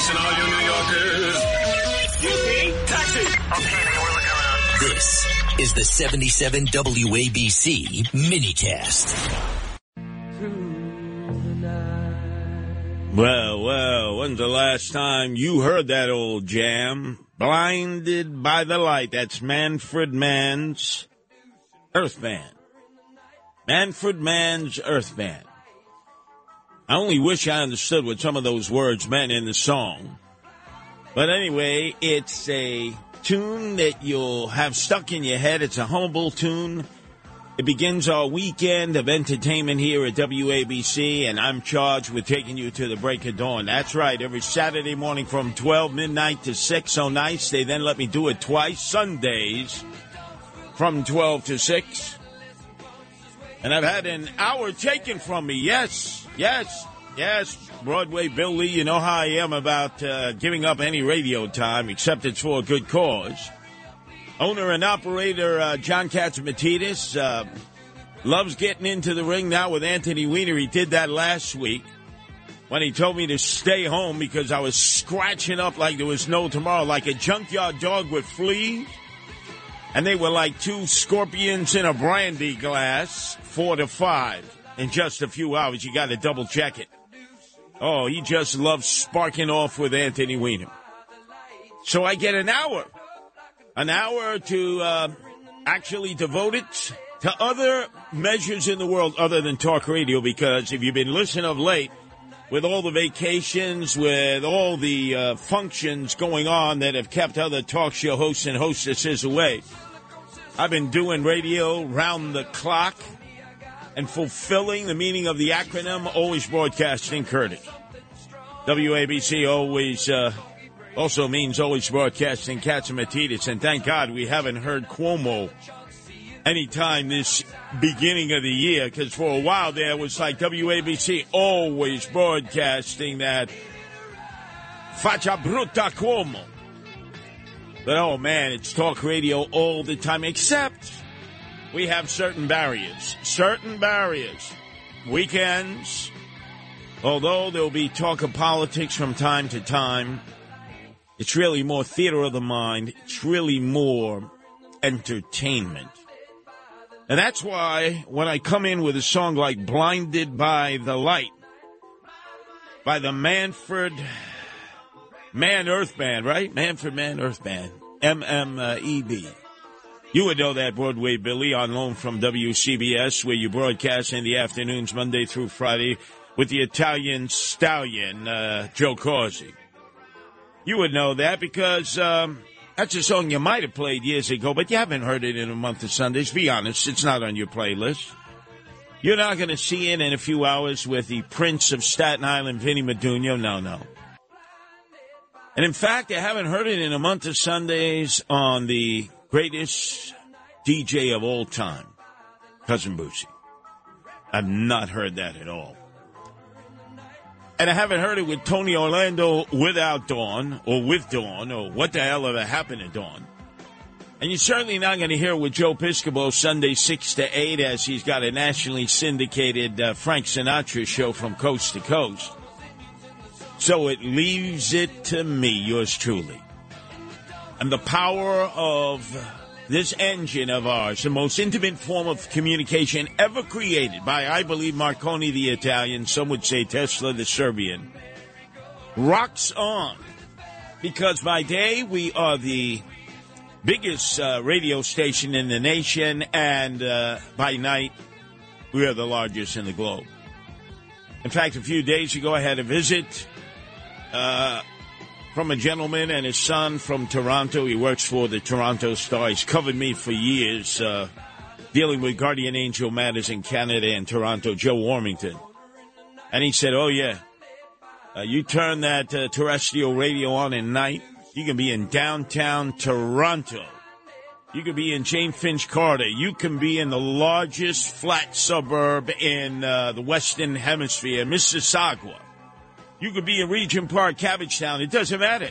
Listen, all you New Yorkers. Excuse me, taxi. Okay, man, we're looking around. This is the 77 WABC minicast. Well, well, when's the last time you heard that old jam? Blinded by the light. That's Manfred Mann's Earth Band. Manfred Mann's Earth Band. I only wish I understood what some of those words meant in the song. But anyway, it's a tune that you'll have stuck in your head. It's a humble tune. It begins our weekend of entertainment here at WABC, and I'm charged with taking you to the break of dawn. That's right, every Saturday morning from 12 midnight to 6 on nights. They then let me do it twice, Sundays from 12 to 6. And I've had an hour taken from me. Yes, yes, yes. Broadway Bill Lee, you know how I am about uh, giving up any radio time, except it's for a good cause. Owner and operator uh, John Catsimatidis uh, loves getting into the ring now with Anthony Weiner. He did that last week when he told me to stay home because I was scratching up like there was no tomorrow, like a junkyard dog with fleas. And they were like two scorpions in a brandy glass, four to five. In just a few hours, you got to double check it. Oh, he just loves sparking off with Anthony Weiner. So I get an hour an hour to uh, actually devote it to other measures in the world other than talk radio because if you've been listening of late, with all the vacations, with all the uh, functions going on that have kept other talk show hosts and hostesses away, I've been doing radio round the clock and fulfilling the meaning of the acronym Always Broadcasting Curtis. WABC always uh, also means always broadcasting Catsimatidis, and thank God we haven't heard Cuomo anytime this beginning of the year, because for a while there was like WABC always broadcasting that Faccia Brutta Cuomo. But oh man, it's talk radio all the time, except we have certain barriers. Certain barriers. Weekends, although there'll be talk of politics from time to time, it's really more theater of the mind. It's really more entertainment. And that's why when I come in with a song like Blinded by the Light by the Manfred Mann Earth Band, right? Manfred Mann Earth Band. M-M-E-B. You would know that Broadway Billy on loan from WCBS where you broadcast in the afternoons Monday through Friday with the Italian stallion, uh, Joe Causi. You would know that because um, that's a song you might have played years ago, but you haven't heard it in a month of Sundays. Be honest, it's not on your playlist. You're not going to see it in a few hours with the Prince of Staten Island, Vinny Madunio. No, no. And in fact, I haven't heard it in a month of Sundays on the greatest DJ of all time, Cousin Brucie. I've not heard that at all. And I haven't heard it with Tony Orlando without Dawn or with Dawn or what the hell ever happened to Dawn. And you're certainly not going to hear it with Joe Piscopo Sunday 6 to 8 as he's got a nationally syndicated uh, Frank Sinatra show from coast to coast. So it leaves it to me, yours truly. And the power of this engine of ours, the most intimate form of communication ever created by, I believe, Marconi the Italian, some would say Tesla the Serbian, rocks on. Because by day, we are the biggest uh, radio station in the nation, and uh, by night, we are the largest in the globe. In fact, a few days ago, I had a visit uh, from a gentleman and his son from Toronto. He works for the Toronto Star. He's covered me for years, uh, dealing with Guardian Angel matters in Canada and Toronto, Joe Warmington. And he said, Oh, yeah, uh, you turn that uh, terrestrial radio on at night, you can be in downtown Toronto. You could be in Jane Finch Carter. You can be in the largest flat suburb in uh, the Western Hemisphere, Mississauga. You could be in Regent Park, Cabbagetown. It doesn't matter.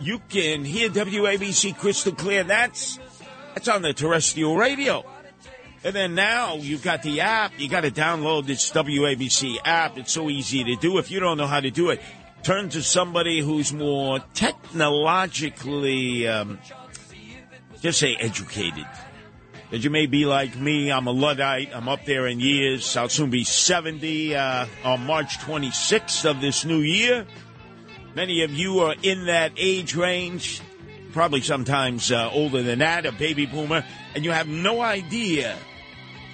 You can hear WABC crystal clear. That's that's on the terrestrial radio. And then now you've got the app. You got to download this WABC app. It's so easy to do. If you don't know how to do it, turn to somebody who's more technologically, um, just say educated. That you may be like me. I'm a Luddite. I'm up there in years. I'll soon be 70 uh, on March 26th of this new year. Many of you are in that age range, probably sometimes uh, older than that, a baby boomer, and you have no idea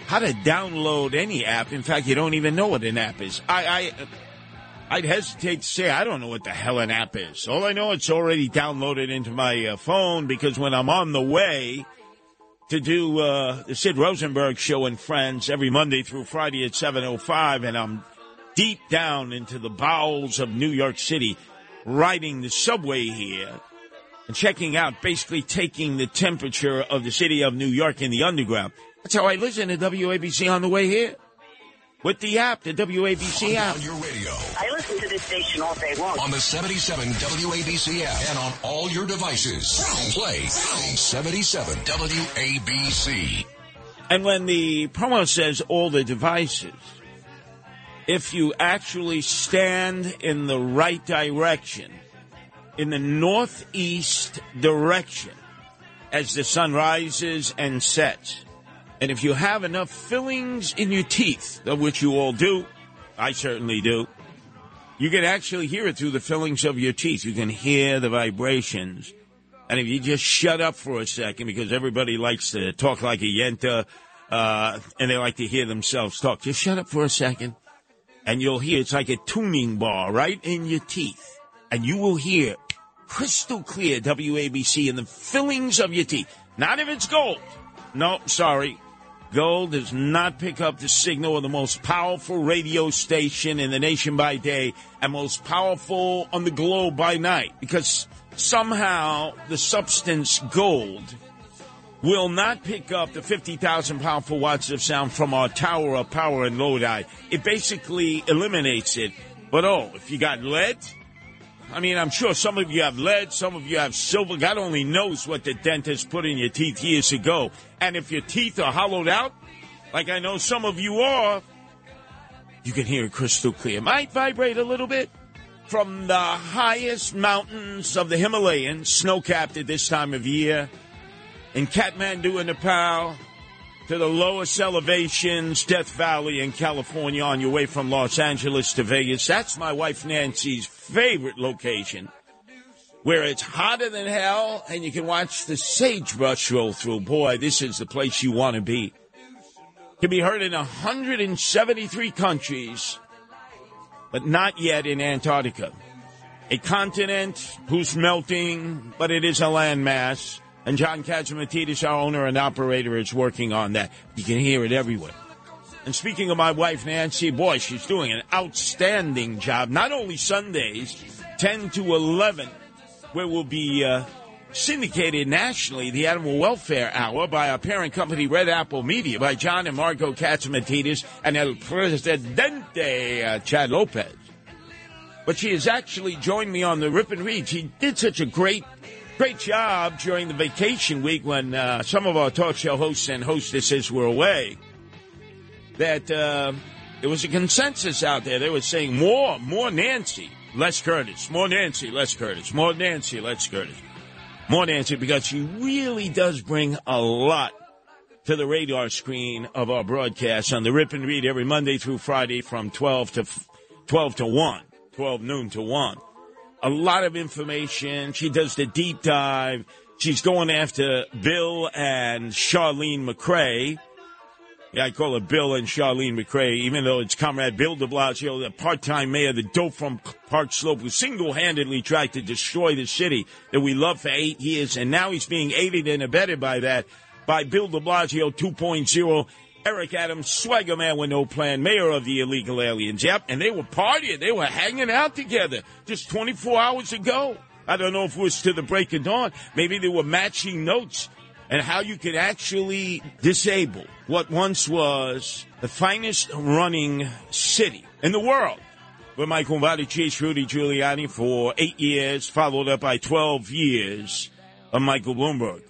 how to download any app. In fact, you don't even know what an app is. I, I I'd hesitate to say I don't know what the hell an app is. All I know it's already downloaded into my uh, phone because when I'm on the way to do uh, the Sid Rosenberg show and friends every Monday through Friday at 7:05 and I'm deep down into the bowels of New York City riding the subway here and checking out basically taking the temperature of the city of New York in the underground. That's how I listen to WABC on the way here with the app, the WABC app. On your radio. I listen to this station all day long. On the 77 WABC app. And on all your devices. Play 77 WABC. And when the promo says all the devices, if you actually stand in the right direction, in the northeast direction, as the sun rises and sets, and if you have enough fillings in your teeth, of which you all do, I certainly do, you can actually hear it through the fillings of your teeth. You can hear the vibrations. And if you just shut up for a second, because everybody likes to talk like a yenta, uh, and they like to hear themselves talk, just shut up for a second, and you'll hear it's like a tuning bar right in your teeth. And you will hear crystal clear WABC in the fillings of your teeth. Not if it's gold. No, sorry. Gold does not pick up the signal of the most powerful radio station in the nation by day and most powerful on the globe by night because somehow the substance gold will not pick up the 50,000 powerful watts of sound from our tower of power in Lodi. It basically eliminates it. But oh, if you got lead, I mean, I'm sure some of you have lead, some of you have silver. God only knows what the dentist put in your teeth years ago. And if your teeth are hollowed out, like I know some of you are, you can hear it crystal clear. Might vibrate a little bit from the highest mountains of the Himalayan, snow capped at this time of year, in Kathmandu and Nepal, to the lowest elevations, Death Valley in California, on your way from Los Angeles to Vegas. That's my wife Nancy's favorite location, where it's hotter than hell and you can watch the sagebrush roll through. Boy, this is the place you want to be. Can be heard in 173 countries, but not yet in Antarctica. A continent whose melting, but it is a landmass. And John Catsimatidis, our owner and operator, is working on that. You can hear it everywhere. And speaking of my wife, Nancy, boy, she's doing an outstanding job. Not only Sundays, 10 to 11, where we'll be uh, syndicated nationally, the Animal Welfare Hour by our parent company, Red Apple Media, by John and Margo Catsimatidis and El Presidente, uh, Chad Lopez. But she has actually joined me on the Rip and Read. She did such a great great job during the vacation week when uh, some of our talk show hosts and hostesses were away. That uh, there was a consensus out there. They were saying more, more Nancy, less Curtis, more Nancy, less Curtis, more Nancy, less Curtis, more Nancy, because she really does bring a lot to the radar screen of our broadcast on the Rip and Read every Monday through Friday from 12 to 12 to 1, 12 noon to 1 a lot of information. She does the deep dive. She's going after Bill and Chirlane McCray. Yeah, I call it Bill and Chirlane McCray, even though it's Comrade Bill de Blasio, the part-time mayor, the dope from Park Slope, who single-handedly tried to destroy the city that we loved for eight years, and now he's being aided and abetted by that, by Bill de Blasio 2.0 Eric Adams, swagger man with no plan, mayor of the illegal aliens. Yep, and they were partying. They were hanging out together just 24 hours ago. I don't know if it was to the break of dawn. Maybe they were matching notes and how you could actually disable what once was the finest running city in the world. Where Michael Vadi chased Rudy Giuliani for eight years, followed up by 12 years of Michael Bloomberg.